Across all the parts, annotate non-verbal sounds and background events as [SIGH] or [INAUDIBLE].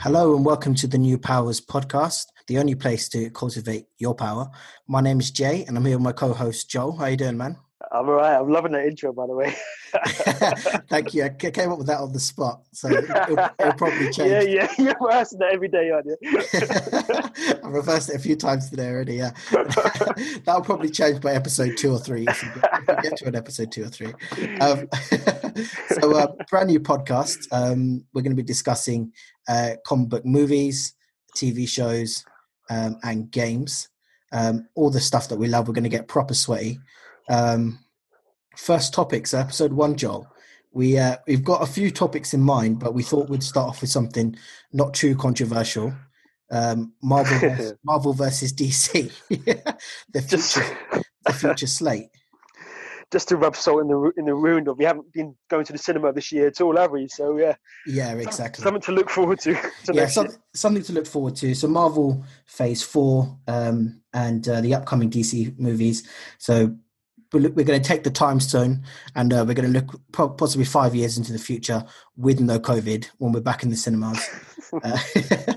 Hello and welcome to the New Powers podcast, the only place to cultivate your power. My name is Jay and I'm here with my co-host Joel. How you doing, man? I'm all right. I'm loving that intro, by the way. [LAUGHS] Thank you. I came up with that on the spot, so it'll, it'll probably [LAUGHS] change. Yeah, yeah. [LAUGHS] You're rehearsing that every day, aren't you? I've reversed it a few times today already. Yeah, that'll probably change by episode two or three if we get, if we get to an episode two or three. Um, so, uh, brand new podcast. Um, we're going to be discussing uh, comic book movies, TV shows, um, and games. Um, all the stuff that we love. We're going to get proper sweaty. Um, first topics, episode one, Joel. We uh, we've got a few topics in mind, but we thought we'd start off with something not too controversial. Um, Marvel versus, [LAUGHS] Marvel versus DC, [LAUGHS] the future the future slate. Just to rub salt in the in the wound of we haven't been going to the cinema this year at all, have we? So yeah, yeah, exactly. Something to look forward to. [LAUGHS] to yeah, some, something to look forward to. So Marvel Phase Four um, and uh, the upcoming DC movies. So we're going to take the time stone and uh, we're going to look possibly five years into the future with no COVID when we're back in the cinemas. [LAUGHS] uh,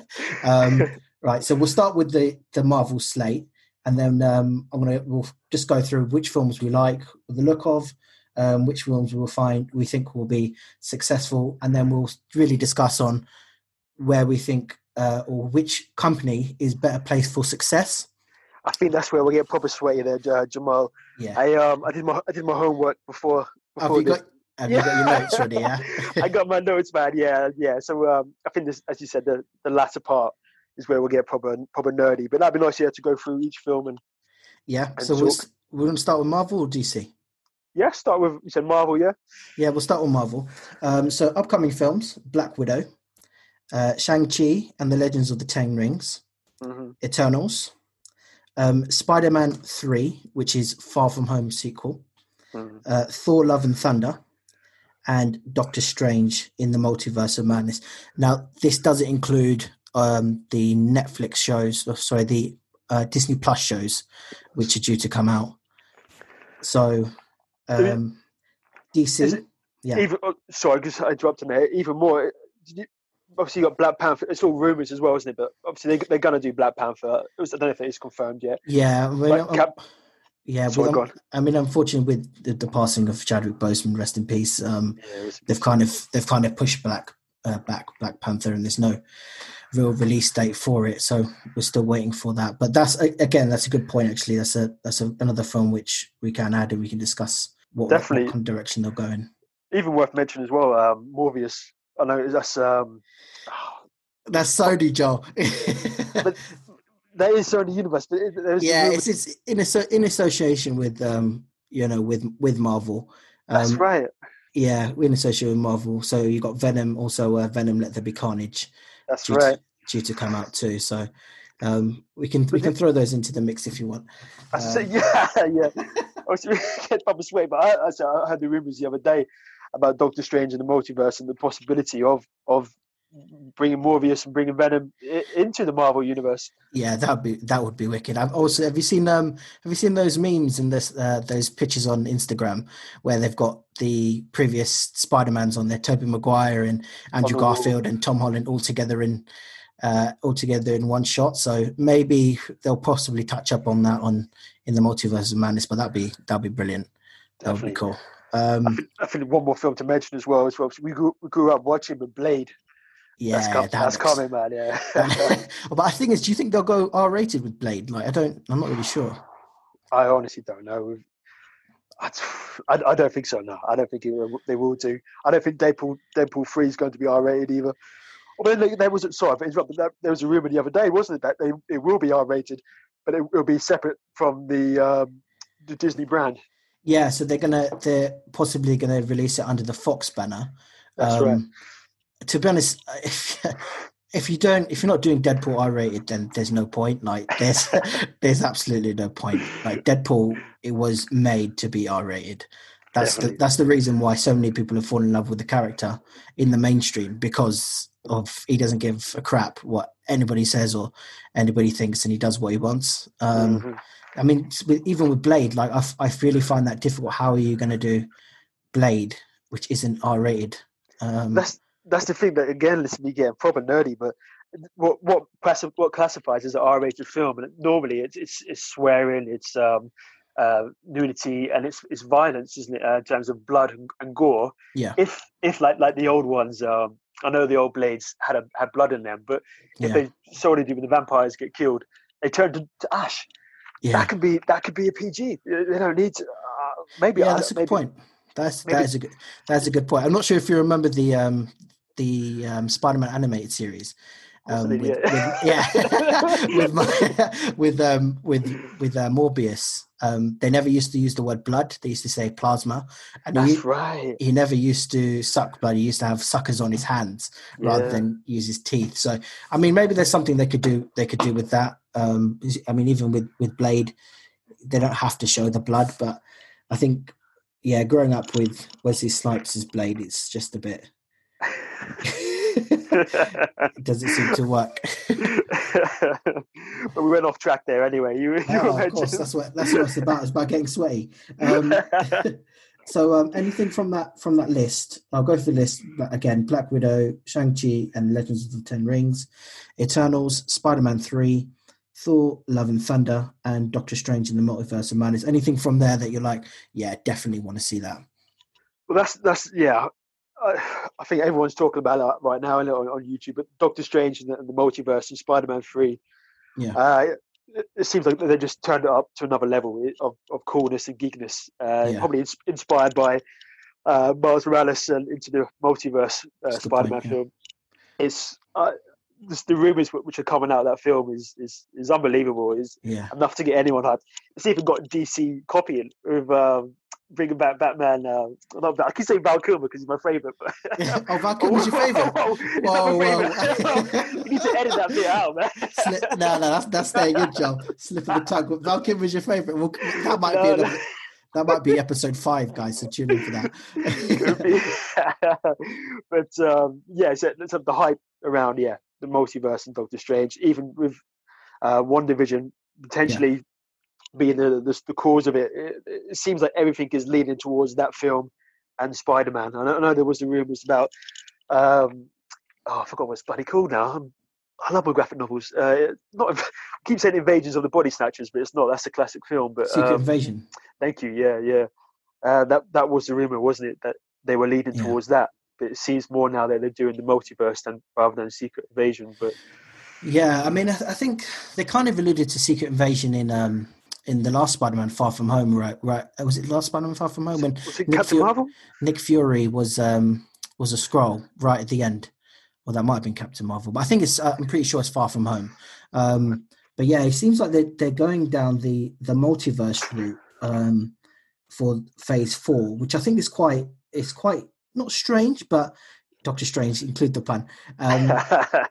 [LAUGHS] um, right, so we'll start with the the Marvel slate, and then um, I'm going to we'll just go through which films we like, the look of, um, which films we'll find we think will be successful, and then we'll really discuss on where we think uh, or which company is better placed for success I think that's where we get proper sweaty there, uh, Jamal. Yeah. I um I did my I did my homework before. before have you got Have yeah. you got your notes ready? Yeah. [LAUGHS] I got my notes, man. Yeah, yeah. So um, I think this, as you said, the the latter part is where we'll get proper proper nerdy. But that'd be nice, yeah, to go through each film and. Yeah. And so we'll, we're going to start with Marvel or DC. Yeah, start with you said Marvel, yeah. Yeah, we'll start with Marvel. Um, so upcoming films: Black Widow, uh, Shang Chi and the Legends of the Ten Rings, mm-hmm. Eternals, um, Spider Man 3, which is Far From Home sequel, mm. uh, Thor Love and Thunder, and Doctor Strange in the Multiverse of Madness. Now, this doesn't include um, the Netflix shows, sorry, the uh, Disney Plus shows, which are due to come out. So, um, DC. yeah. Even, oh, sorry, because I dropped in there. Even more, you, obviously you got Black Panther. It's all rumors as well, isn't it? But obviously they, they're going to do Black Panther. Was, I don't know if it is confirmed yet. Yeah, well, um, Cap- yeah. Sorry, well, I mean, unfortunately, with the, the, passing of Chadwick Boseman, rest in peace. Um, yeah, they've kind of they've kind of pushed back uh, back Black Panther, and there's no real release date for it. So we're still waiting for that. But that's again, that's a good point. Actually, that's a that's a, another film which we can add and we can discuss what, Definitely. what direction they're going. Even worth mentioning as well, um, Morbius I know that's um, [SIGHS] that's Sony, Joe. [LAUGHS] but that is Sony Universe. But yeah, it's it's in a in association with um, you know, with with Marvel. Um, that's right. Yeah, we're in association with Marvel. So you got Venom, also uh, Venom Let There Be Carnage. That's due right. To, due to come out too. So um, we can we can throw those into the mix if you want. I said, [LAUGHS] um, yeah, yeah. I was [LAUGHS] get proper sway, but I, I, I heard the rumors the other day about Doctor Strange and the multiverse and the possibility of of bringing Morbius and bringing Venom into the Marvel universe. Yeah, that would be that would be wicked. I've also have you seen um have you seen those memes and this uh, those pictures on Instagram where they've got the previous Spider Mans on there, Tobey Maguire and Andrew Garfield and Tom Holland all together in uh, all together in one shot. So maybe they'll possibly touch up on that on in the multiverse of madness, but that'd be that'd be brilliant. That would be cool. Um, I, think, I, think, one more film to mention as well. As well, we grew, we grew up watching the Blade. Yeah, that's, com- that that's looks... coming, man. Yeah. [LAUGHS] [LAUGHS] but I think is, do you think they'll go R rated with Blade? Like, I don't, I'm not really sure. I honestly don't know. I, I, don't think so. No, I don't think will, they will do. I don't think Deadpool Deadpool three is going to be R rated either. Well, there, there was sorry, but there was a rumor the other day, wasn't it, that they, it will be R rated, but it will be separate from the um, the Disney brand. Yeah, so they're gonna they're possibly gonna release it under the Fox banner. That's um, right. To be honest, [LAUGHS] if if you don't if you're not doing Deadpool R rated, then there's no point. Like there's [LAUGHS] there's absolutely no point. Like Deadpool, it was made to be R rated. That's the that's the reason why so many people have fallen in love with the character in the mainstream because of he doesn't give a crap what anybody says or anybody thinks, and he does what he wants. Um, mm-hmm I mean, even with Blade, like I, I really find that difficult. How are you going to do Blade, which isn't R rated? Um, that's that's the thing that again, this is me getting proper nerdy, but what what classi- what classifies as an R-rated film, and normally it's it's, it's swearing, it's um, uh, nudity, and it's it's violence, isn't it? Uh, in terms of blood and, and, gore. Yeah. If if like like the old ones, um, I know the old Blades had a, had blood in them, but if yeah. they solely do when the vampires get killed, they turn to, to ash. Yeah. That could be that could be a PG. They don't need to. Uh, maybe. Yeah, that's a good point. That's maybe. that is a good that's a good point. I'm not sure if you remember the um the um, Spider-Man animated series. Um, with, with, yeah, [LAUGHS] [LAUGHS] with my, [LAUGHS] with um with with uh, Morbius. Um, they never used to use the word blood. They used to say plasma. And That's he, right. He never used to suck blood. He used to have suckers on his hands yeah. rather than use his teeth. So, I mean, maybe there's something they could do. They could do with that. Um, I mean, even with with Blade, they don't have to show the blood, but I think, yeah, growing up with Wesley Snipes' his Blade, it's just a bit. [LAUGHS] it doesn't seem to work. [LAUGHS] but we went off track there anyway. You, you oh, of course, that's what that's what it's about. It's about getting sweaty. Um, [LAUGHS] so, um, anything from that from that list? I'll go through the list again: Black Widow, Shang Chi, and Legends of the Ten Rings, Eternals, Spider Man Three, Thor: Love and Thunder, and Doctor Strange in the Multiverse of Madness. Anything from there that you're like, yeah, definitely want to see that. Well, that's that's yeah. I think everyone's talking about that right now on, on YouTube. But Doctor Strange and the, and the multiverse and Spider Man Three, yeah, uh, it, it, seems like they just turned it up to another level of, of coolness and geekness. Uh, yeah. Probably inspired by uh, Miles Morales and into the multiverse uh, Spider Man film. It's uh, this, the rumors which are coming out of that film is is is unbelievable. Is yeah. enough to get anyone hyped. It's even got DC copying with um, bringing back Batman. Uh, not I keep saying Val Kilmer because he's my favorite. But [LAUGHS] oh, Val Kilmer's your favorite. whoa, whoa, whoa. you need to edit that bit out, man. Slip, no, no, that's that's staying in, Joe. Slip of the tongue. Val Kilmer's your favorite. Well, that might no, be. No. That might be episode five, guys. So tune in for that. [LAUGHS] but um, yeah, so, so the hype around yeah the multiverse and Doctor Strange, even with uh, division potentially yeah being the, the, the cause of it. it. it. seems like everything is leading towards that film and Spider Man. I, I know there was the rumors about. Um, oh, I forgot what it's bloody called now. I'm, I love my graphic novels. Uh, not [LAUGHS] I keep saying Invasions of the Body Snatchers, but it's not. That's a classic film. But Secret um, Invasion. Thank you. Yeah, yeah. Uh, that that was the rumor, wasn't it? That they were leading yeah. towards that. But it seems more now that they're doing the multiverse than rather than Secret Invasion. But yeah, I mean, I, I think they kind of alluded to Secret Invasion in um, in the last Spider-Man Far From Home, right? Right? Was it last Spider-Man Far From Home when Nick Fury, Marvel? Nick Fury was um was a scroll right at the end? Well, that might have been Captain Marvel, but I think it's. Uh, I'm pretty sure it's Far From Home. Um, but yeah, it seems like they're they're going down the the multiverse route um, for Phase Four, which I think is quite it's quite not strange, but Doctor Strange include the pun, um,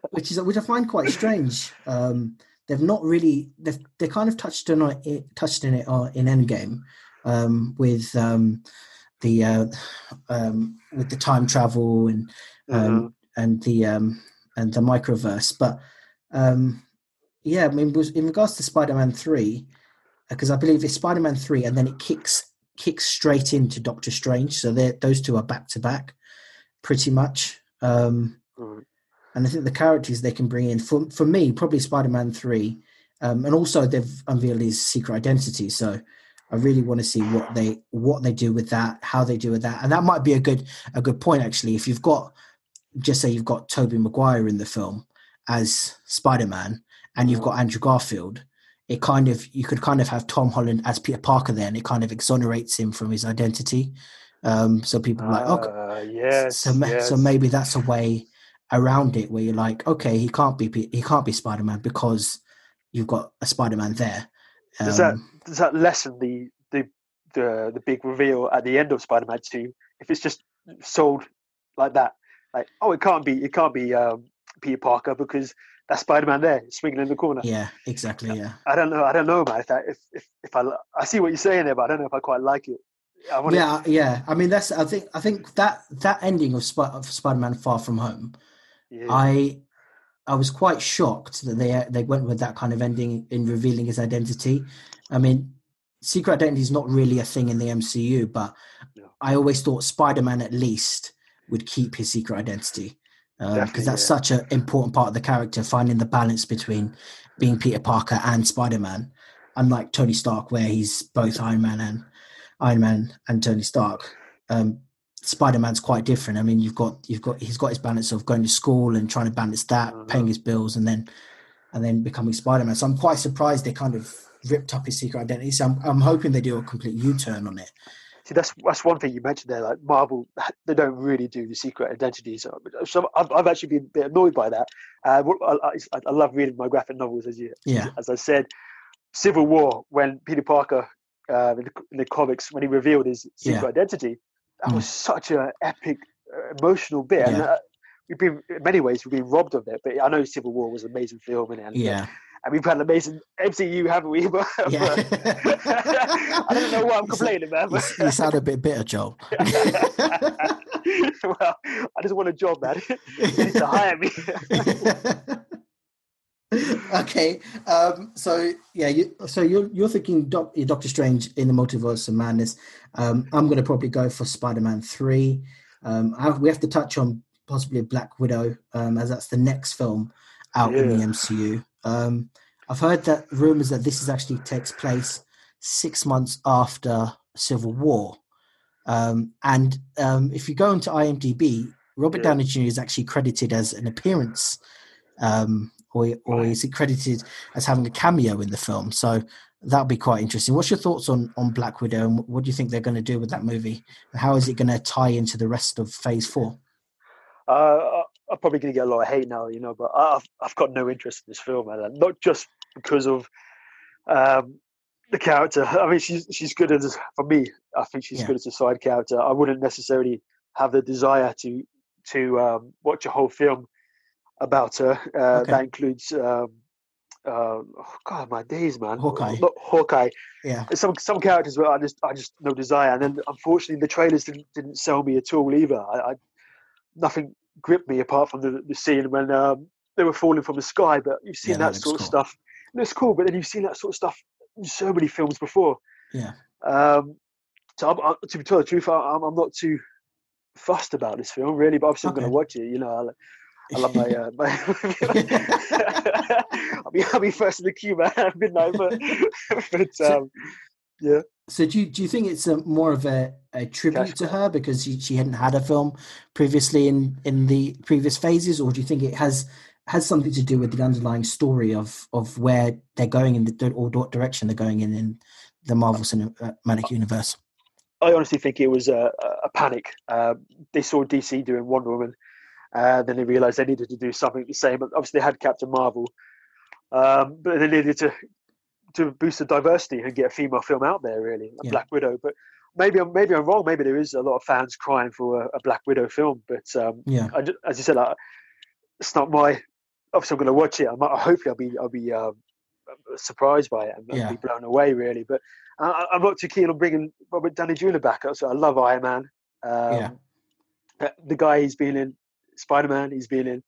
[LAUGHS] which is which I find quite strange. Um, they've not really they've they kind of touched on it touched in it uh, in Endgame um, with um, the uh, um, with the time travel and um, mm-hmm. and the um, and the microverse, but um, yeah, I mean, in regards to Spider-Man three, because uh, I believe it's Spider-Man three, and then it kicks kicks straight into Doctor Strange, so those two are back to back, pretty much. Um, and I think the characters they can bring in for for me probably Spider Man three, um, and also they've unveiled his secret identity. So I really want to see what they what they do with that, how they do with that, and that might be a good a good point actually. If you've got just say you've got Tobey Maguire in the film as Spider Man, and you've got Andrew Garfield. It kind of you could kind of have Tom Holland as Peter Parker there, and it kind of exonerates him from his identity. Um, so people are like, okay, uh, yes, so, yes. so maybe that's a way around it where you're like, okay, he can't be he can't be Spider Man because you've got a Spider Man there. Um, does that um, does that lessen the the the the big reveal at the end of Spider Man Two if it's just sold like that? Like, oh, it can't be it can't be um, Peter Parker because that's Spider Man there swinging in the corner. Yeah, exactly. Yeah. I don't know. I don't know about that. If if if I I see what you're saying there, but I don't know if I quite like it. yeah, yeah. I mean, that's. I think. I think that that ending of, Sp- of Spider-Man: Far From Home yeah. I I was quite shocked that they they went with that kind of ending in revealing his identity. I mean, secret identity is not really a thing in the MCU, but I always thought Spider Man at least would keep his secret identity. because Definitely, that's yeah. such an important part of the character, finding the balance between being Peter Parker and Spider Man. Unlike Tony Stark, where he's both Iron Man and Iron Man and Tony Stark. Um, Spider Man's quite different. I mean, you've got you've got he's got his balance of going to school and trying to balance that, Mhm. paying his bills, and then and then becoming Spider Man. So I'm quite surprised they kind of ripped up his secret identity. So I'm, I'm hoping they do a complete U turn on it. See, that's that's one thing you mentioned there. Like Marvel, [LAUGHS] they don't really do the secret identities. So, so I've, I've actually been a bit annoyed by that. Uh, I, I, I love reading my graphic novels, as you Yeah, as I said. Civil War, when Peter Parker uh, in, the, in the comics, when he revealed his secret Yeah. identity, that Mm. was such an epic, uh, emotional bit. And, uh, we've been, in many ways, we've been robbed of it. But I know Civil War was an amazing film, and, and, yeah, and we've had an amazing MCU, haven't we? [LAUGHS] But, yeah. [LAUGHS] I don't know what I'm complaining about. You sound a bit bitter, Joel. [LAUGHS] well, I just want a job, man. you need to hire me. [LAUGHS] okay, um, so yeah, you, so you're you're thinking Doc, Doctor Strange in the Multiverse of Madness. Um, I'm going to probably go for Spider-Man three. Um, I, we have to touch on possibly Black Widow, um, as that's the next film out in the MCU. Um, I've heard that rumors that this is actually takes place six months after Civil War. Um, and um, if you go into IMDb, Robert Yeah. Downey Jr. is actually credited as an appearance, um, or or is it credited as having a cameo in the film? So that'll be quite interesting. What's your thoughts on on Black Widow, and what do you think they're going to do with that movie? How is it going to tie into the rest of Phase Four? Uh, I'm probably going to get a lot of hate now, you know, but I've I've got no interest in this film, and Not just because of um, the character. I mean, she's she's good as for me. I think she's Yeah. good as a side character. I wouldn't necessarily have the desire to to um, watch a whole film about her. Uh, Okay. That includes. Um, uh, oh God, my days, man. Hawkeye. Not Hawkeye. Yeah, some some characters where I just I just no desire, and then unfortunately the trailers didn't didn't sell me at all either. I, I nothing gripped me apart from the, the scene when um, they were falling from the sky. But you've seen Yeah, that that, sort cool. of stuff. It's cool, but then you've seen that sort of stuff in so many films before. yeah, Um, so I'm, I, to be told the truth, I, I'm, I'm not too fussed about this film really, but obviously I'm going to watch it. You know, I, I love my. Uh, [LAUGHS] my I'll be I'll be first in the queue, man. at Midnight, but but um, yeah. So do you, do you think it's a, more of a, a tribute Cash to her because she, she hadn't had a film previously in, in the previous phases, or do you think it has has something to do with the underlying story of, of where they're going in the or what direction they're going in in the Marvel Cinematic Universe? I honestly think it was a, a panic. Uh, they saw DC doing Wonder Woman, uh, then they realised they needed to do something the same. Obviously, they had Captain Marvel, um, but they needed to to boost the diversity and get a female film out there, really, a Yeah. Black Widow. But maybe I'm maybe I'm wrong. Maybe there is a lot of fans crying for a, a Black Widow film. But um, Yeah, I as you said, I, it's not my. Obviously, I'm going to watch it. I might, hopefully, I'll be I'll be um, surprised by it and, Yeah. be blown away, really. But I, I'm not too keen on bringing Robert Downey Jr. back. So I love Iron Man. Um, Yeah. The guy he's been in Spider Man. He's been in.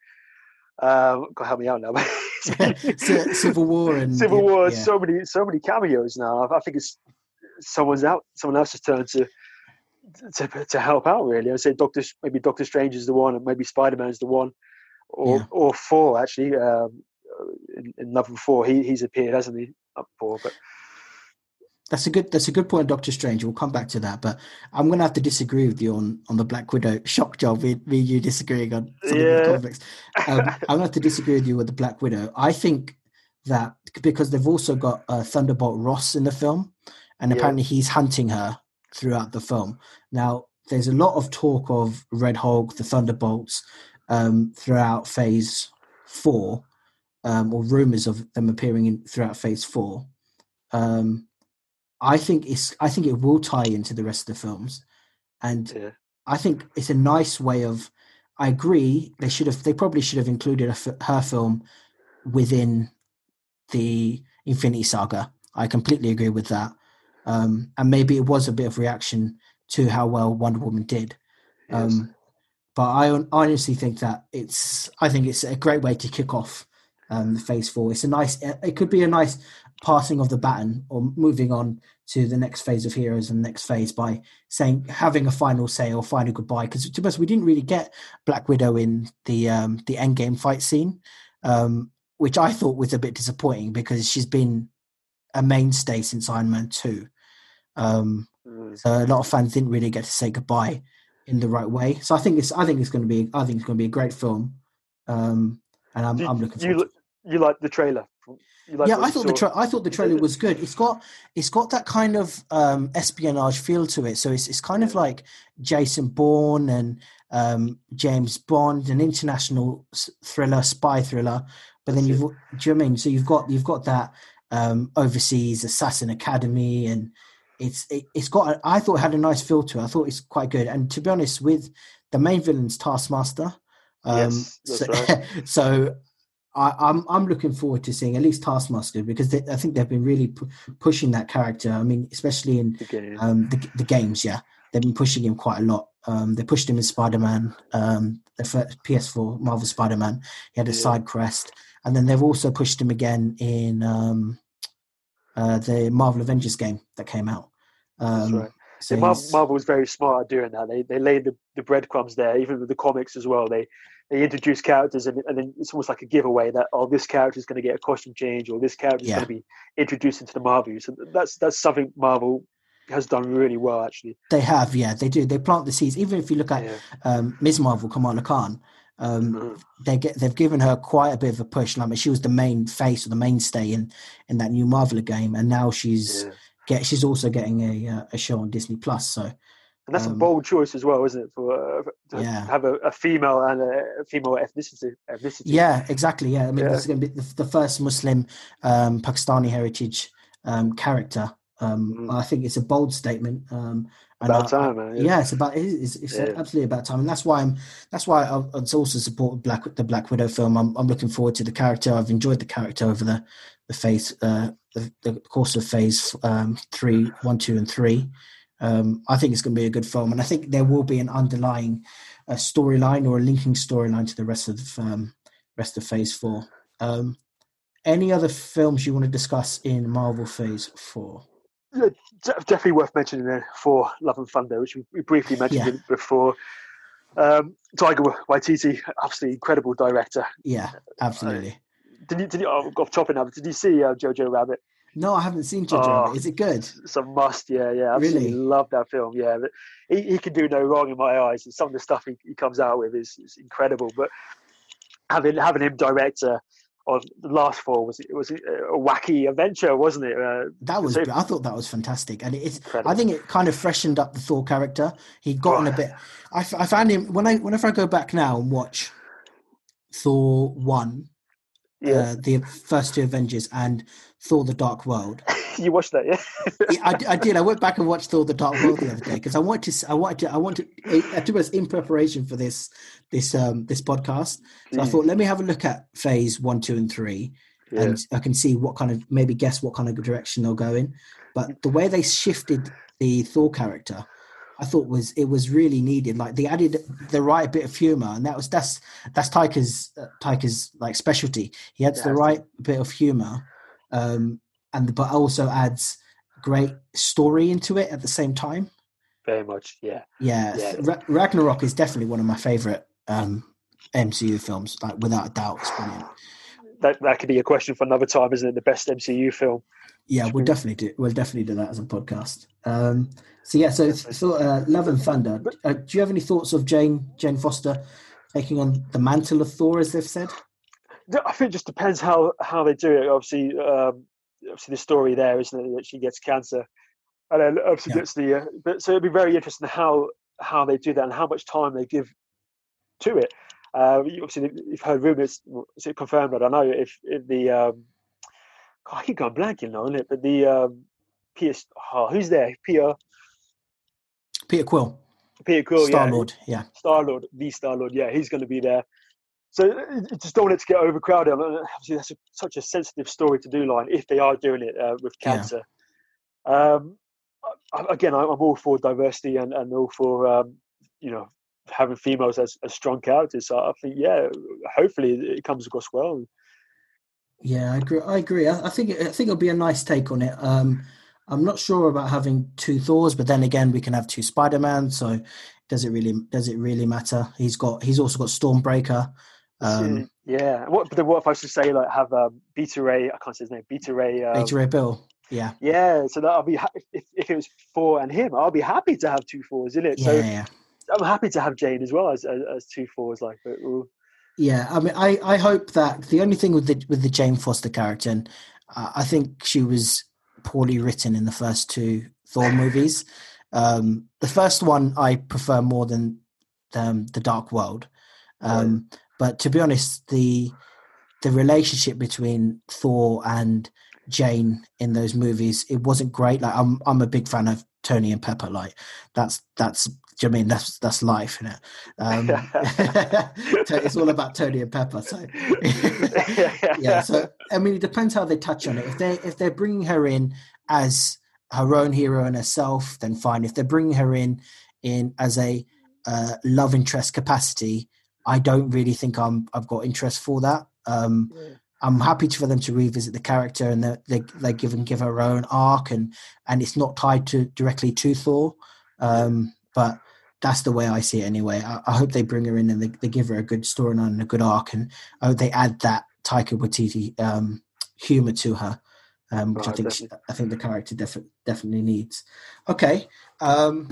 Um, God help me out now. [LAUGHS] Civil War and Civil War. Yeah, So many, so many cameos now. I, I think it's someone's out. Someone else's turn to to to help out. Really, I'd say Doctor maybe Doctor Strange is the one, and maybe Spider Man is the one, or Yeah. or four actually. Um, in, in Love and Four, he he's appeared, hasn't he? Up four, but That's a good. That's a good point, Doctor Strange. We'll come back to that, but I'm going to have to disagree with you on on the Black Widow. Shock job, me, me you disagreeing on some Yeah. of the conflicts. Um, [LAUGHS] I'm going to have to disagree with you with the Black Widow. I think that because they've also got uh, Thunderbolt Ross in the film, and Yeah. apparently he's hunting her throughout the film. Now, there's a lot of talk of Red Hulk, the Thunderbolts, um, throughout Phase Four, um, or rumors of them appearing in throughout Phase Four. Um, I think it's. I think it will tie into the rest of the films, and yeah, I think it's a nice way of. I agree. They should have. They probably should have included a f- her film within the Infinity Saga. I completely agree with that. Um, and maybe it was a bit of reaction to how well Wonder Woman did. yes. Um, but I honestly think that it's. I think it's a great way to kick off um, Phase Four. It's a nice. It could be a nice passing of the baton or moving on to the next phase of heroes and next phase by saying having a final say or final goodbye because to us we didn't really get black widow in the um the end game fight scene um which i thought was a bit disappointing because she's been a mainstay since iron man 2 um Mm. so a lot of fans didn't really get to say goodbye in the right way so i think it's i think it's going to be i think it's going to be a great film um and i'm, You- I'm looking you forward to li- you like the trailer? Like yeah, I thought the tra- I thought the trailer was good. It's got it's got that kind of um, espionage feel to it. So it's it's kind of like Jason Bourne and um, James Bond, an international thriller, spy thriller. But then That's you've do you know what I mean? So you've got you've got that um, overseas assassin academy, and it's it, it's got. A, I thought it had a nice feel to it. I thought it's quite good. And to be honest, with the main villain's Taskmaster. Um, Yes, so, right. [LAUGHS] so I, I'm I'm looking forward to seeing at least Taskmaster because they, I think they've been really pu- pushing that character. I mean, especially in The game. um, the the games. Yeah, they've been pushing him quite a lot. Um, they pushed him in Spider Man, um, the first PS4 Marvel Spider Man. He had a Yeah. side quest, and then they've also pushed him again in um, uh, the Marvel Avengers game that came out. That's Um, right. So Yeah, Marvel was very smart at doing that. They they laid the, the breadcrumbs there, even with the comics as well. They they introduce characters, and, and then it's almost like a giveaway that oh, this character is going to get a costume change, or this character is Yeah. going to be introduced into the Marvel. So that's that's something Marvel has done really well, actually. they have, yeah, they do. They plant the seeds. Even if you look at Yeah. um, Ms. Marvel, Kamala Khan, um, Mhm. they get they've given her quite a bit of a push. Like, I mean, she was the main face or the mainstay in in that new Marvel game, and now she's Yeah. get she's also getting a uh, a show on Disney Plus. So And that's Um, a bold choice as well, isn't it? For uh, to Yeah. have a, a female and a female ethnicity. ethnicity. yeah, exactly. Yeah, I mean, Yeah. this is going to be the, the first Muslim um, Pakistani heritage um, character. Um, Mhm. I think it's a bold statement. Um, and About I- time, man. yeah, it's about it is, it's Yeah. absolutely about time, and that's why I'm that's why I, I also support Black the Black Widow film. I'm I'm looking forward to the character. I've enjoyed the character over the the phase uh, the, the course of phase um, three, one, two, and three. Um, I think it's going to be a good film, and I think there will be an underlying uh, storyline or a linking storyline to the rest of um, rest of Phase Four. Um, any other films you want to discuss in Marvel Phase Four? De- definitely worth mentioning there Thor Love and Thunder, which we, briefly mentioned Yeah. before. Um, Taika Waititi, absolutely incredible director. Yeah, absolutely. Did you? Did you? Oh, off topic now. but Did you see uh, Jojo Rabbit? No, I haven't seen Jojo. Oh. Is it good? It's a must. Yeah, yeah. Absolutely Really? love that film. Yeah, but he, he can do no wrong in my eyes. And some of the stuff he, he comes out with is, is incredible. But having having him direct uh, on the last Thor was it was a wacky adventure, wasn't it? Uh, That was. So- I thought that was fantastic, and it's. incredible. I think it kind of freshened up the Thor character. He'd gotten a bit. I, I found him when I whenever I go back now and watch Thor one, yeah, uh, the first two Avengers, and Thor: The Dark World. [LAUGHS] you watched that, yeah? Yeah, I, I did. I went back and watched Thor: The Dark World the other day because I wanted to. I wanted to. I wanted. I to was in preparation for this this um this podcast. So I Mm, thought, let me have a look at Phase one, two, and three. yeah. and I can see what kind of maybe guess what kind of direction they'll go in. But the way they shifted the Thor character, I thought was it was really needed. Like they added the right bit of humor, and that was that's that's Taika's uh, Taika's like specialty. He adds the right bit of humor, um, and but also adds great story into it at the same time. very much. Yeah, Yeah, Yeah. Ra- Ragnarok is definitely one of my favorite um, MCU films, like without a doubt. It's brilliant. that that could be a question for another time, isn't it? The best MCU film. Yeah, we'll definitely do. We'll definitely do that as a podcast. Um, so yeah, so so uh, Love and Thunder. Uh, do you have any thoughts of Jane Jane Foster taking on the mantle of Thor, as they've said? I think it just depends how how they do it. Obviously, um, obviously the story there isn't it that she gets cancer, and then obviously Yeah. gets the. Uh, but so it'd be very interesting how how they do that and how much time they give to it. Uh, you- obviously, you've heard rumors. Is it confirmed? I don't know if, if the. Um, God, I keep going blanking now, isn't it? But the um, Peter, oh, who's there? Peter Peter Quill, Peter Quill, Star yeah, Lord. Yeah, Star Lord, the Star Lord, yeah, he's going to be there. So uh, you just don't want it to get overcrowded. And Obviously, that's a, such a sensitive story to do, line if they are doing it uh, with Yeah. cancer. Um, I- I- again, I'm I'm all for diversity and, and all for um, you know having females as, as strong characters. So I think, yeah, hopefully it comes across well. Yeah, I agree. I agree. I, I think I think it'll be a nice take on it. Um, I'm not sure about having two Thors, but then again, we can have two Spider Man. So does it really does it really matter? He's got he's also got Stormbreaker. Um, yeah. What? But what if I was to say like have um, Beta Ray? I can't say his name. Beta Ray. Um, Beta Ray Bill. Yeah. Yeah. So that I'll be ha- if if it was Thor and him, I'll be happy to have two Thors, in it. Yeah, so yeah. I'm happy to have Jane as well as as, as two Thors. Like, but ooh. Yeah, I mean, I, I hope that the only thing with the with the Jane Foster character, and uh, I think she was poorly written in the first two Thor [LAUGHS] movies. Um, the first one I prefer more than um, the Dark World, um, but to be honest, the the relationship between Thor and Jane in those movies it wasn't great. Like I'm I'm a big fan of Tony and Pepper. Like that's that's do you know I mean that's that's life, is it? Um, [LAUGHS] it's all about Tony and Pepper. So [LAUGHS] yeah, so I mean, it depends how they touch on it. If they if they're bringing her in as her own hero and herself, then fine. If they're bringing her in in as a uh, love interest capacity, I don't really think I'm I've got interest for that. Um, I'm happy for them to revisit the character and they they, they give and give her own arc and and it's not tied to directly to Thor. Um, but that's the way I see it anyway. I, I hope they bring her in and they, they give her a good storyline and a good arc, and I hope they add that Taika Waititi um, humor to her, um, which Oh, I think definitely. I think the character def- definitely needs. Okay, um,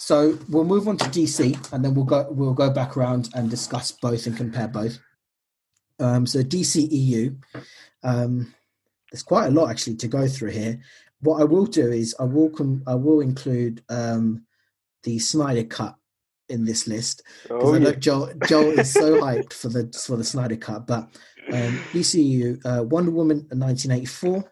so we'll move on to DC, and then we'll go we'll go back around and discuss both and compare both. Um, so DCEU, um, there's quite a lot actually to go through here. What I will do is I will com- I will include um, the Snyder cut in this list because Oh, I know yeah. Joel Joel is so [LAUGHS] hyped for the for the Snyder cut. But um, DCU uh, Wonder Woman 1984,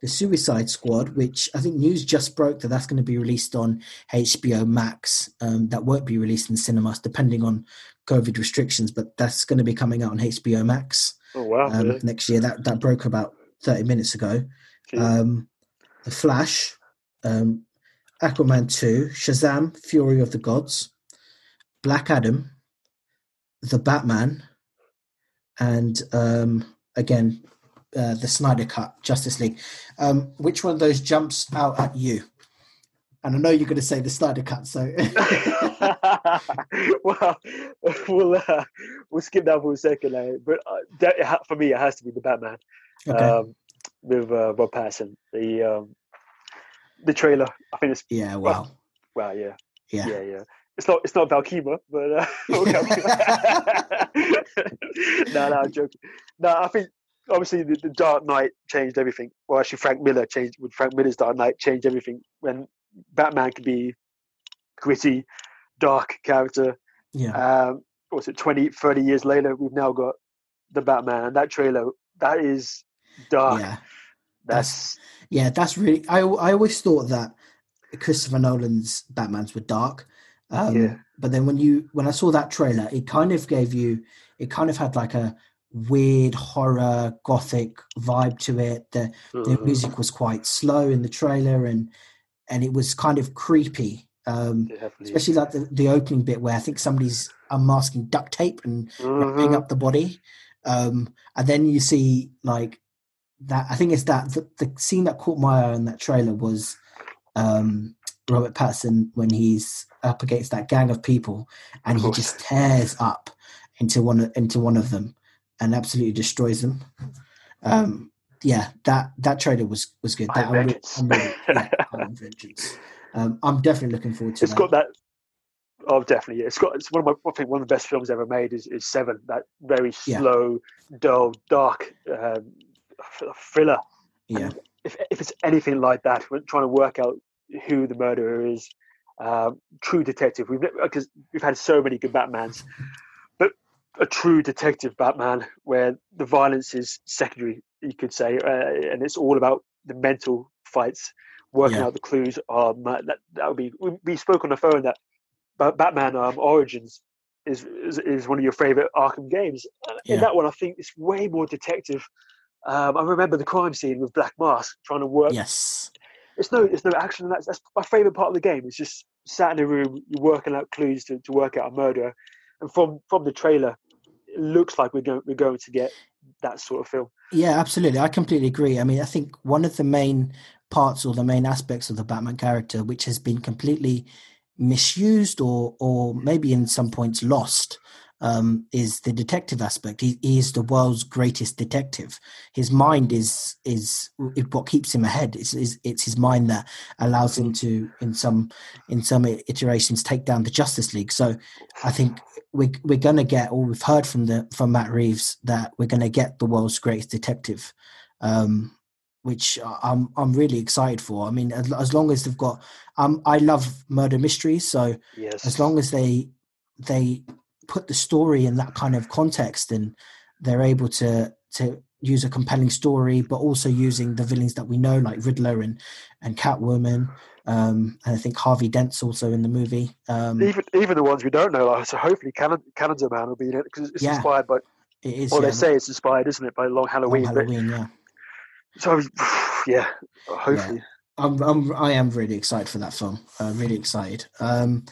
the Suicide Squad, which I think news just broke that that's going to be released on HBO Max. Um, that won't be released in cinemas depending on COVID restrictions, but that's going to be coming out on HBO Max Oh wow. um, yeah. next year. That that broke about 30 minutes ago. Um, the Flash, um, Aquaman 2, Shazam, Fury of the Gods, Black Adam, The Batman, and um, again, uh, the Snyder Cut, Justice League. Um, which one of those jumps out at you? And I know you're going to say the Snyder Cut, so [LAUGHS] well, we'll uh, we'll skip that for a second. Uh, but uh, that, for me, it has to be the Batman okay. um, with uh, Rob Pattinson. The um, the trailer, I think it's yeah, wow, wow, yeah, yeah, yeah, yeah. It's not it's not Val Kilmer, but uh, [LAUGHS] [LAUGHS] no, no, I'm joking. No, I think obviously the, the Dark Knight changed everything. Well, actually, Frank Miller changed with Frank Miller's Dark Knight changed everything. When Batman could be gritty, dark character. yeah, Um, what's it? 20, 30 years later, we've now got the Batman. And that trailer, that is dark. yeah. That's Yeah, that's really. I I always thought that Christopher Nolan's Batman's were dark, um, Yeah. but then when you when I saw that trailer, it kind of gave you. It kind of had like a weird horror gothic vibe to it. The the uh, music was quite slow in the trailer, and and it was kind of creepy. Um, it definitely is. especially like the, the opening bit where I think somebody's unmasking duct tape and wrapping Mhm. up the body. Um, and then you see like that. I think it's that the, the scene that caught my eye in that trailer was um, Robert Pattinson when he's up against that gang of people and he just tears up into one into one of them and absolutely destroys them. Um, yeah, that that trailer was was good. I That I'm re- I'm really- yeah, I Am Vengeance. Um, I'm definitely looking forward to It's that. got that. Oh, definitely. It's got. It's one of my. I think one of the best films ever made is, is Seven. That very Yeah. slow, dull, dark um, th- thriller. yeah, If if it's anything like that, we're trying to work out who the murderer is. Um, true detective. We've because we've had so many good Batmans, but a true detective Batman where the violence is secondary, you could say, uh, and it's all about the mental fights, working Yeah. out the clues. Um, that that would be. We, we spoke on the phone that Batman um, Origins is, is is one of your favorite Arkham games. Yeah. In that one, I think it's way more detective. Um, I remember the crime scene with Black Mask trying to work. yes, It's no, it's no action. That's that's my favorite part of the game. It's just sat in a room, you're working out clues to, to work out a murder, and from from the trailer, looks like we're going we're going to get that sort of feel. Yeah, absolutely. I completely agree. I mean, I think one of the main parts or the main aspects of the Batman character, which has been completely misused or or maybe in some points lost, um, is the detective aspect. He, he, is the world's greatest detective. His mind is is what keeps him ahead. It's, it's, it's his mind that allows him to, in some in some iterations, take down the Justice League. So, I think we we're gonna get, or we've heard from the from Matt Reeves that we're gonna get the world's greatest detective. Um, which I'm I'm really excited for. I mean, as, as long as they've got, um, I love murder mysteries, so yes. as long as they they put the story in that kind of context and they're able to to use a compelling story but also using the villains that we know like riddler and and catwoman um and i think harvey dent's also in the movie um. Even even the ones we don't know like, so hopefully Calendar Man will be in it because it's yeah, inspired by it is well yeah. they say it's inspired isn't it by long halloween, long halloween but, yeah. So [SIGHS] yeah hopefully. Yeah. I'm, I'm i am really excited for that film. Uh, really excited. Um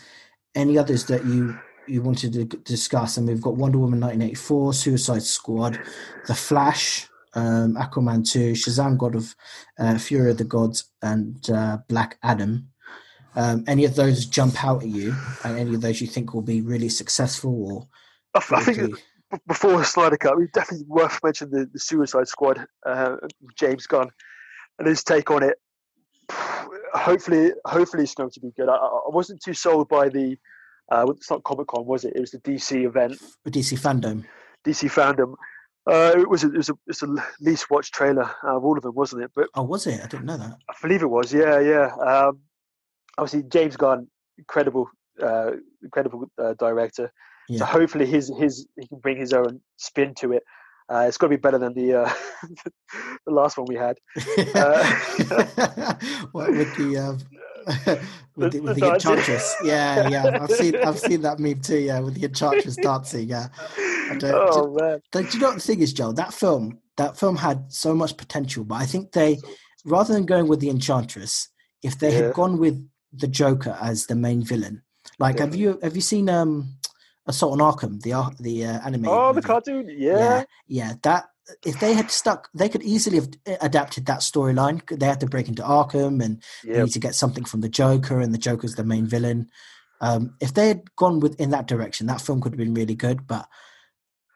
any others that you you wanted to discuss, and we've got Wonder Woman 1984, Suicide Squad, The Flash, um, Aquaman 2, Shazam God of uh, Fury of the Gods, and uh, Black Adam. Um, any of those jump out at you, and any of those you think will be really successful? Or I, I think before Snyder Cut, we definitely worth mentioning the, the Suicide Squad, uh, James Gunn, and his take on it. [SIGHS] Hopefully, hopefully it's going to be good. I, I wasn't too sold by the uh, it's not Comic Con, was it? It was the DC event. The DC fandom. DC fandom. Uh, it was a, it was a, it's a least watched trailer of all of them, wasn't it? But oh, was it? I didn't know that. I believe it was. Yeah, yeah. Um, obviously, James Gunn, incredible, uh, incredible uh, director. Yeah. So hopefully, his his he can bring his own spin to it. Uh, it's got to be better than the uh, [LAUGHS] the last one we had. [LAUGHS] Uh, what [LAUGHS] with the with the, with the enchantress. Yeah, yeah. I've seen I've seen that meme too. Yeah, with the enchantress dancing. Yeah. oh do, man. Do, do you know what the thing is, Joe? That film that film had so much potential, but I think they rather than going with the enchantress, if they yeah. had gone with the Joker as the main villain, like yeah. have you have you seen um Assault on Arkham, the the uh, anime? Oh, movie? the cartoon. Yeah. yeah, yeah. That if they had stuck, they could easily have adapted that storyline. They had to break into Arkham, and yep. they need to get something from the Joker, and the Joker's the main villain. Um, if they had gone with in that direction, that film could have been really good. But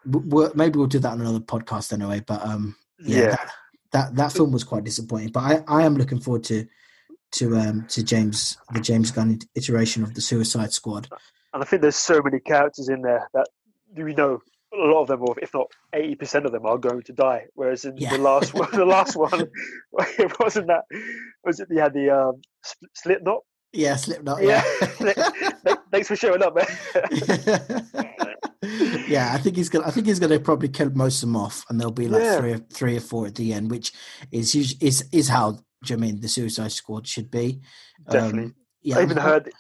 maybe we'll do that on another podcast anyway. But um, yeah, yeah. That, that, that film was quite disappointing. But I, I am looking forward to to um to James the James Gunn iteration of the Suicide Squad. And I think there's so many characters in there that we know a lot of them, or if not eighty percent of them, are going to die. Whereas in yeah. the last one, the [LAUGHS] last one, [LAUGHS] it wasn't that. Was it? You had the um, Slipknot. Yeah, Slipknot. Yeah. yeah. [LAUGHS] Thanks for showing up, man. yeah, I think he's gonna. I think he's gonna probably kill most of them off, and there'll be like yeah. three, or, three or four at the end, which is is is how Jermaine the Suicide Squad should be. Definitely. Um, yeah, I even heard.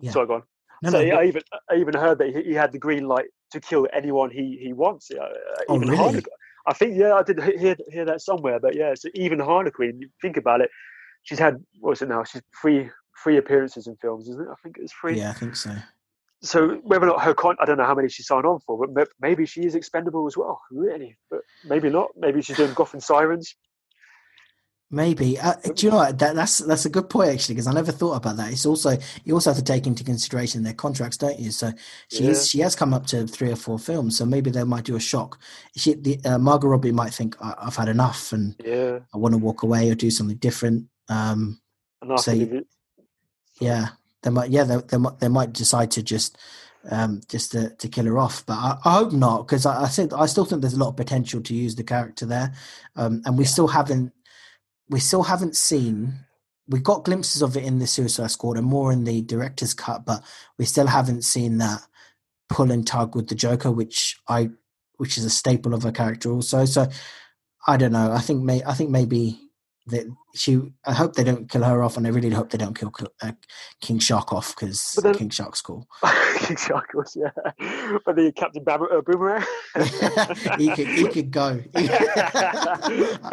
Yeah. Sorry, go on. No, so no, I even I even heard that he, he had the green light to kill anyone he he wants. Uh, oh, even really? Harley, I think yeah, I did hear hear that somewhere. But yeah, so even you think about it, she's had what's it now? She's three three appearances in films, isn't it? I think it's three. Yeah, I think so. So whether or not her con, I don't know how many she signed on for, but maybe she is expendable as well. Really, but maybe not. Maybe she's doing Gotham Sirens. Maybe. Uh, do you know what? That, that's that's a good point actually, because I never thought about that. It's also you also have to take into consideration their contracts, don't you? So she yeah. is she has come up to three or four films, so maybe they might do a shock. She, the, uh, Margot Robbie might think I've had enough and yeah. I want to walk away or do something different. Um, so yeah, they might yeah they, they might they might decide to just um, just to, to kill her off. But I, I hope not, because I, I said I still think there's a lot of potential to use the character there, um, and we yeah. still haven't we still haven't seen we got glimpses of it in the Suicide Squad and more in the director's cut, but we still haven't seen that pull and tug with the Joker, which I which is a staple of a character also. So I don't know. I think may I think maybe that she. I hope they don't kill her off, and I really hope they don't kill uh, King Shark off because King Shark's cool. [LAUGHS] King Shark was yeah, but the Captain Bam- uh, Boomerang. [LAUGHS] he could he could go. [LAUGHS]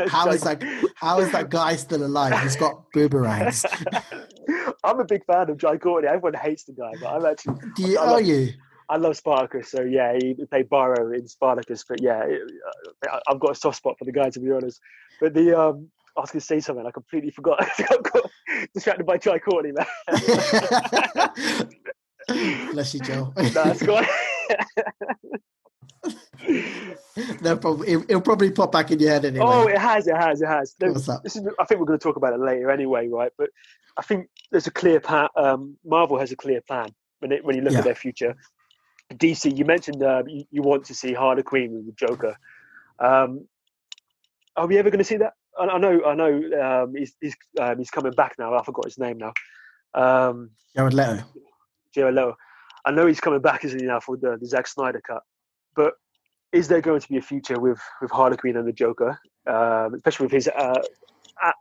how is that? How is that guy still alive? He's got boomerangs. I'm a big fan of Jai Courtney. Everyone hates the guy, but I'm actually. Do you, are you? I love Spartacus, so yeah, he played Varro in Spartacus. But yeah, I've got a soft spot for the guy to be honest. But the um, I was going to say something, I completely forgot. [LAUGHS] I got distracted by Jai Courtney, man. [LAUGHS] Bless you, Joe. That's good. no problem. It, will probably pop back in your head anyway. Oh, it has, it has, it has. What's that? This is, I think we're going to talk about it later anyway, right? But I think there's a clear plan. Um, Marvel has a clear plan when it, when you look Yeah. at their future. DC, you mentioned uh, you, you want to see Harley Quinn with the Joker. Um, are we ever going to see that? I, I know, I know. Um, he's he's um, he's coming back now. I forgot his name now. Um, Jared Leto. Jared Leto. I know he's coming back, isn't he now for the, the Zack Snyder cut? But is there going to be a future with with Harley Quinn and the Joker, um, especially with his uh,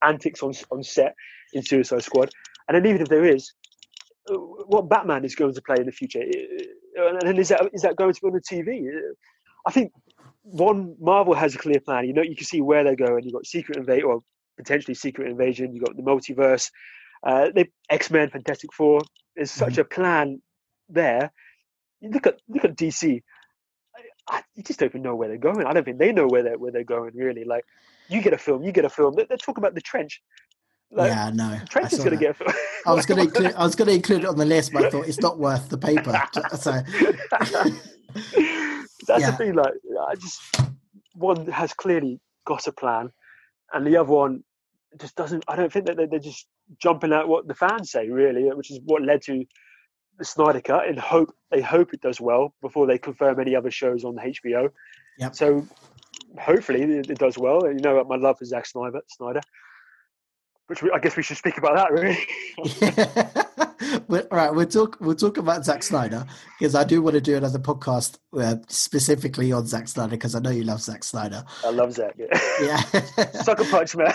antics on on set in Suicide Squad? And then even if there is, uh, what Batman is going to play in the future? Uh, And then is that is that going to be on the TV? Uh, I think one Marvel has a clear plan. You know, you can see where they're going. You've got Secret Invasion, or potentially Secret Invasion. You've got the multiverse. Uh, they X Men, Fantastic Four. There's such a plan there. You look at look at DC. I, I, you just don't even know where they're going. I don't think they know where they're where they're going really. Like, you get a film, you get a film. They're, they're talking about the trench. Like, yeah, no. I Trench is going to get a film. I was going to include. I was going to include it on the list, but I thought it's not worth the paper. [LAUGHS] So [LAUGHS] [LAUGHS] That's Yeah. the thing. Like, I just one has clearly got a plan, and the other one just doesn't. I don't think that they're, they're just jumping at what the fans say, really, which is what led to the Snyder Cut. And hope they hope it does well before they confirm any other shows on HBO. Yep. So hopefully it, it does well. You know my love for Zack Snyder. Snyder. Which we, I guess we should speak about that, really. [LAUGHS] [LAUGHS] All right, we'll talk. We'll talk about Zack Snyder because I do want to do another podcast uh, specifically on Zack Snyder because I know you love Zack Snyder. I love Zack. Yeah. Yeah. [LAUGHS] Sucker punch, man. [LAUGHS]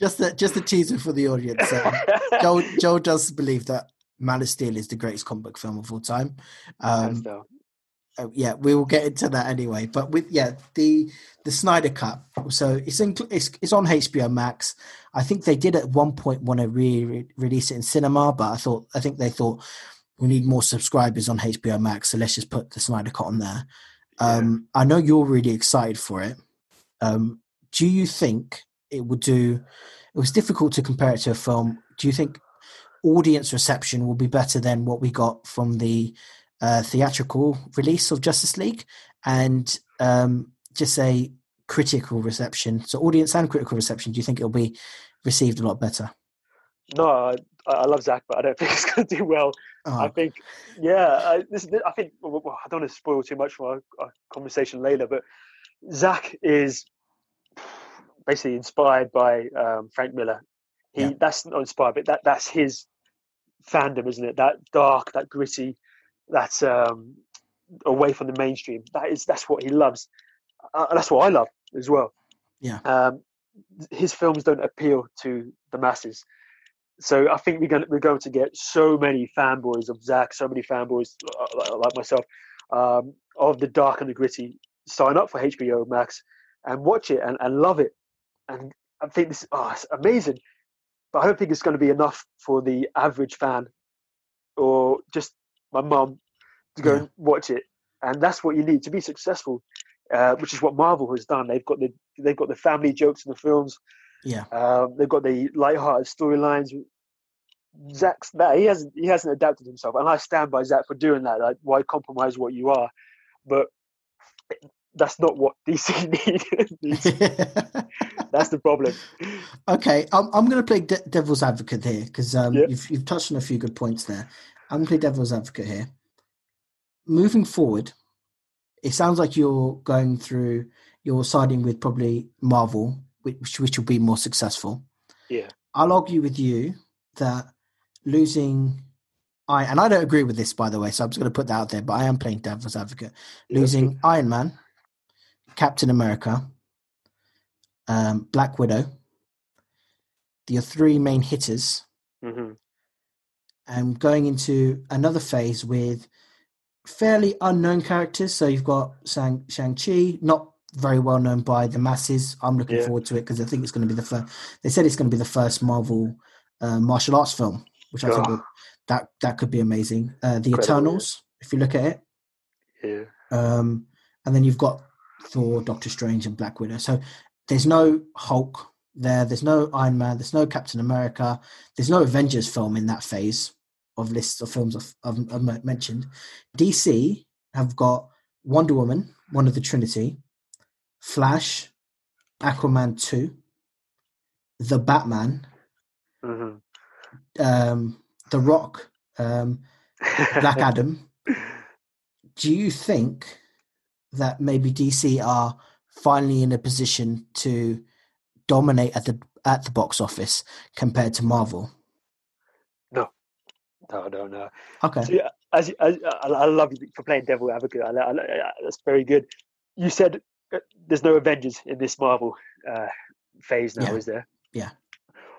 just a, just a teaser for the audience. Um, [LAUGHS] Joel, Joel does believe that Man of Steel is the greatest comic book film of all time. Um. Uh, yeah, we will get into that anyway. But with yeah, the the Snyder Cut. So it's in, it's, it's on HBO Max. I think they did at one point want to re release it in cinema, but I thought I think they thought we need more subscribers on HBO Max, so let's just put the Snyder Cut on there. Um, I know you're really excited for it. Um, do you think it would do? It was difficult to compare it to a film. Do you think audience reception will be better than what we got from the uh, theatrical release of Justice League, and um, just a critical reception? So, audience and critical reception. Do you think it'll be received a lot better? No, I, I love Zack, but I don't [LAUGHS] think it's going to do well. I Oh, think, yeah, I, this, I think well, well, I don't want to spoil too much for our, our conversation later, but Zack is basically inspired by um, Frank Miller. He Yeah. that's not inspired, but that that's his fandom, isn't it? That dark, that gritty, that's um, away from the mainstream. That is that's what he loves. Uh, that's what I love as well. Yeah. Um, his films don't appeal to the masses. So I think we're going to, we're going to get so many fanboys of Zack, so many fanboys uh, like, myself um, of the dark and the gritty sign up for HBO Max and watch it and, and love it. And I think this oh, it's amazing, but I don't think it's going to be enough for the average fan or just my mum to go Yeah. and watch it. And that's what you need to be successful, uh, which is what Marvel has done. They've got the they've got the family jokes in the films. yeah, Um, they've got the light-hearted storylines. Zack's that he hasn't he hasn't adapted himself, and I stand by Zack for doing that. Like, why compromise what you are? But that's not what [LAUGHS] DC need. needs. [LAUGHS] that's the problem. okay, I'm I'm going to play de- devil's advocate here because um, Yeah. you've you've touched on a few good points there. I'm going to play devil's advocate here. Moving forward, it sounds like you're going through. You're siding with probably Marvel, which which will be more successful. Yeah. I'll argue with you that losing. I and I don't agree with this, by the way. So I'm just going to put that out there. But I am playing devil's advocate. Yeah, losing Iron Man, Captain America, um, Black Widow, the three main hitters, hmm and going into another phase with fairly unknown characters. So you've got Shang Chi, not very well known by the masses. I'm looking Yeah. forward to it because I think it's going to be the first. They said it's going to be the first Marvel uh, martial arts film. which I think Oh. that that could be amazing. Uh, the Incredible. Eternals, if you look at it, Yeah. um, and then you've got Thor, Doctor Strange, and Black Widow. So there's no Hulk there. There's no Iron Man. There's no Captain America. There's no Avengers film in that phase of lists of films I've, I've, I've mentioned. DC have got Wonder Woman, one of the Trinity, Flash, Aquaman two, The Batman, hmm um, The Rock, um, Black [LAUGHS] Adam. Do you think that maybe DC are finally in a position to dominate at the at the box office compared to Marvel? No, no, no. Okay. So, yeah, as, as I, I love you for playing devil advocate. I, I, I, that's very good. You said uh, there's no Avengers in this Marvel uh, phase now, Yeah. is there? Yeah.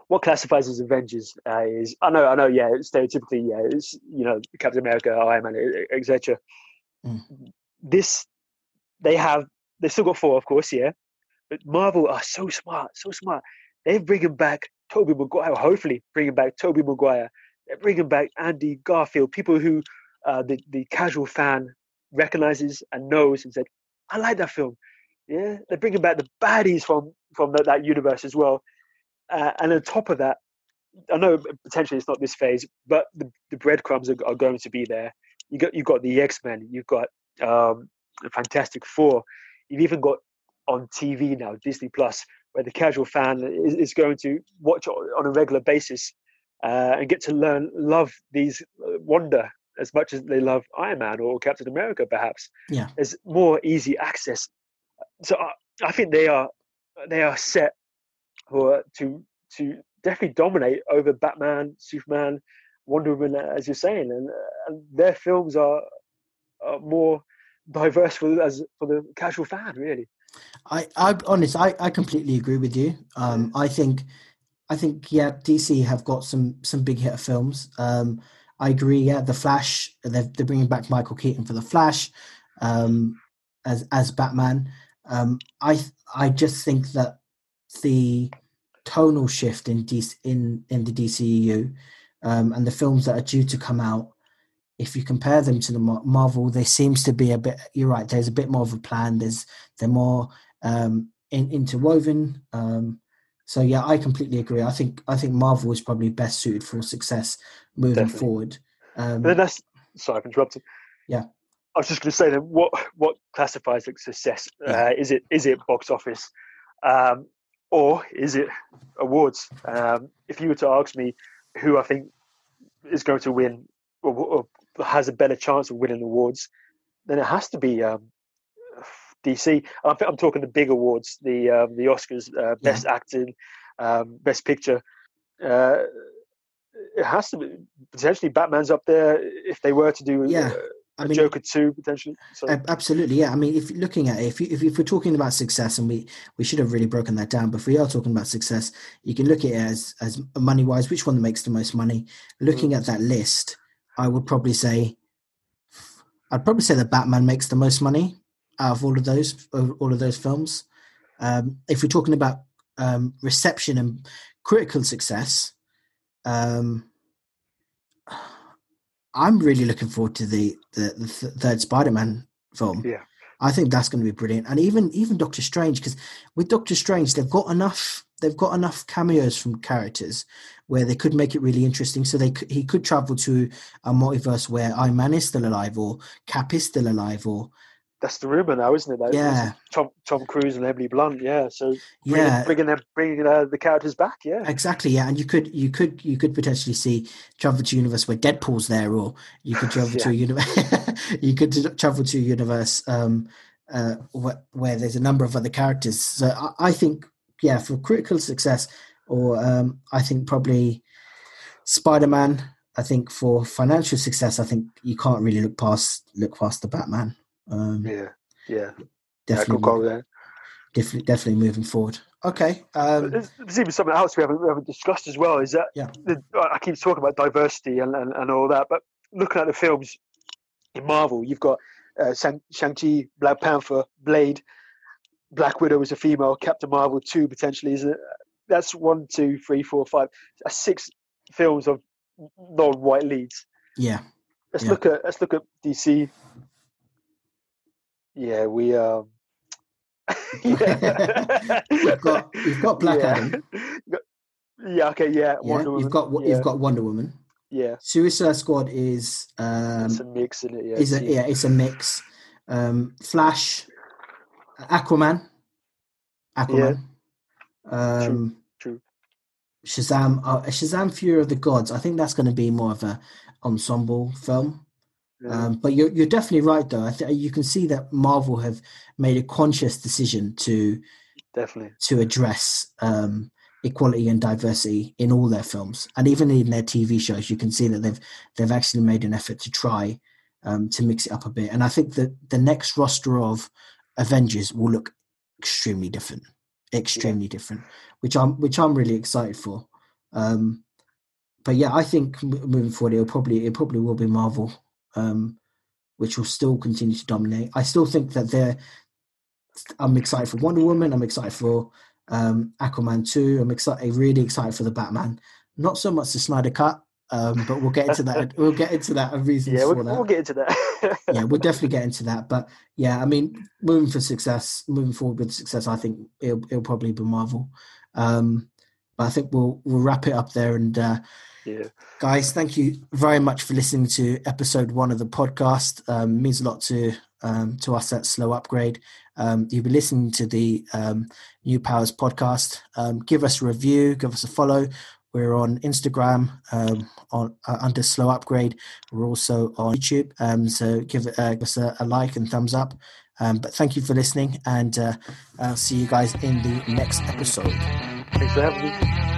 What classifies as Avengers uh, is I know, I know, yeah, stereotypically, yeah, it's you know Captain America, Iron Man, etc. Mm. This they have, they still got Thor, of course, yeah. But Marvel are so smart, so smart. They're bringing back Tobey Maguire. Hopefully, bringing back Tobey Maguire. Bringing back Andy Garfield. People who uh, the the casual fan recognizes and knows and said, "I like that film." Yeah, they're bringing back the baddies from from that, that universe as well. Uh, and on top of that, I know potentially it's not this phase, but the, the breadcrumbs are, are going to be there. You got you got the X Men. You've got um, the Fantastic Four. You've even got on TV now Disney Plus, where the casual fan is, is going to watch on a regular basis uh, and get to learn love these uh, wonder as much as they love Iron Man or Captain America. Perhaps Yeah. there's more easy access. So I, I think they are they are set for to to definitely dominate over Batman, Superman, Wonder Woman, as you're saying, and, and their films are, are more diverse for as for the casual fan, really. I, I honest, I, I completely agree with you. Um, I think, I think, yeah, DC have got some some big hitter films. Um, I agree. Yeah, the Flash. They're, they're bringing back Michael Keaton for the Flash, um, as as Batman. Um, I I just think that the tonal shift in DC, in in the DCEU um, and the films that are due to come out, if you compare them to the Marvel, there seems to be a bit. You're right. There's a bit more of a plan. There's they're more um, in, interwoven. Um, so yeah, I completely agree. I think I think Marvel is probably best suited for success moving Definitely. forward. Um, then that's sorry for interrupting. Yeah. I was just going to say that what what classifies like success? Yeah. Uh, is it is it box office, um, or is it awards? Um, if you were to ask me who I think is going to win or, or has a better chance of winning awards, then it has to be um, DC. I'm, I'm talking the big awards, the um, the Oscars, uh, best acting, um, best picture. Uh, it has to be potentially Batman's up there if they were to do Yeah, uh, I a mean, Joker two potentially. So Absolutely, yeah. I mean, if you're looking at it, if, you, if if we're talking about success, and we we should have really broken that down, but if we are talking about success, you can look at it as as money wise, which one makes the most money. Looking at that list, I would probably say, I'd probably say that Batman makes the most money out of all of those of all of those films. Um, if we're talking about um, reception and critical success, um, I'm really looking forward to the the, the th- third Spider-Man film. Yeah. I think that's going to be brilliant, and even even Doctor Strange, because with Doctor Strange, they've got enough they've got enough cameos from characters where they could make it really interesting. So they he could travel to a multiverse where Iron Man is still alive, or Cap is still alive, or that's the rumor now, isn't it? That Yeah. Tom Tom Cruise and Emily Blunt. Yeah. So bringing, yeah, bringing them bringing uh, the characters back. Yeah. Exactly, yeah, and you could you could you could potentially see travel to universe where Deadpool's there, or you could travel [LAUGHS] to a universe [LAUGHS] you could travel to a universe um, uh, where, where there's a number of other characters. So I, I think, yeah, for critical success, or um, I think probably Spider Man. I think for financial success, I think you can't really look past look past the Batman. Um, Yeah. Yeah. Yeah. definitely, move- there. definitely, definitely moving forward. Okay, um, There's, there's even something else we haven't, we haven't discussed as well. Is that Yeah. the, I keep talking about diversity and, and, and all that, but looking at the films in Marvel, you've got uh, Shang, Shang-Chi, Black Panther, Blade, Black Widow is a female, Captain Marvel two potentially is? That's one, two, three, four, five, uh, six films of non-white leads. Yeah. Let's Yeah. look at let's look at DC. Yeah, we um. yeah. [LAUGHS] [LAUGHS] You've got you've got Black yeah. Adam. [LAUGHS] Yeah. Okay. Yeah. Yeah. Wonder Woman. You've got yeah. you've got Wonder Woman. yeah. Suicide Squad is um It's a mix in it. Yeah. is a yeah it's a mix. Um, Flash, Aquaman, Aquaman. Um, True. Shazam, uh, Shazam: Fury of the Gods. I think that's going to be more of a ensemble film. Yeah. Um, but you're you're definitely right, though. I th- you can see that Marvel have made a conscious decision to Definitely. to address um, equality and diversity in all their films, and even in their TV shows. You can see that they've they've actually made an effort to try um, to mix it up a bit. And I think that the next roster of Avengers will look extremely different, extremely different, which I'm which I'm really excited for. Um, but yeah, I think moving forward, it'll probably it probably will be Marvel, um, which will still continue to dominate. I still think that they're. I'm excited for Wonder Woman. I'm excited for um, Aquaman 2. I'm excited, really excited for the Batman. Not so much the Snyder Cut, um, but we'll get into that. We'll get into that and reasons Yeah, for we'll, that. we'll get into that. [LAUGHS] yeah, we'll definitely get into that. But yeah, I mean, moving for success, moving forward with success, I think it'll, it'll probably be Marvel. Um, but I think we'll we'll wrap it up there. And uh, yeah. guys, thank you very much for listening to episode one of the podcast. Um, means a lot to um, to us at Slow Upgrade. Um, you'll be listening to the um, New Powers podcast. Um, give us a review, give us a follow. We're on Instagram um, on uh, under Slow Upgrade. We're also on YouTube. Um, so give, uh, give us a, a like and thumbs up. Um, but thank you for listening, and uh, I'll see you guys in the next episode. Thanks for having me.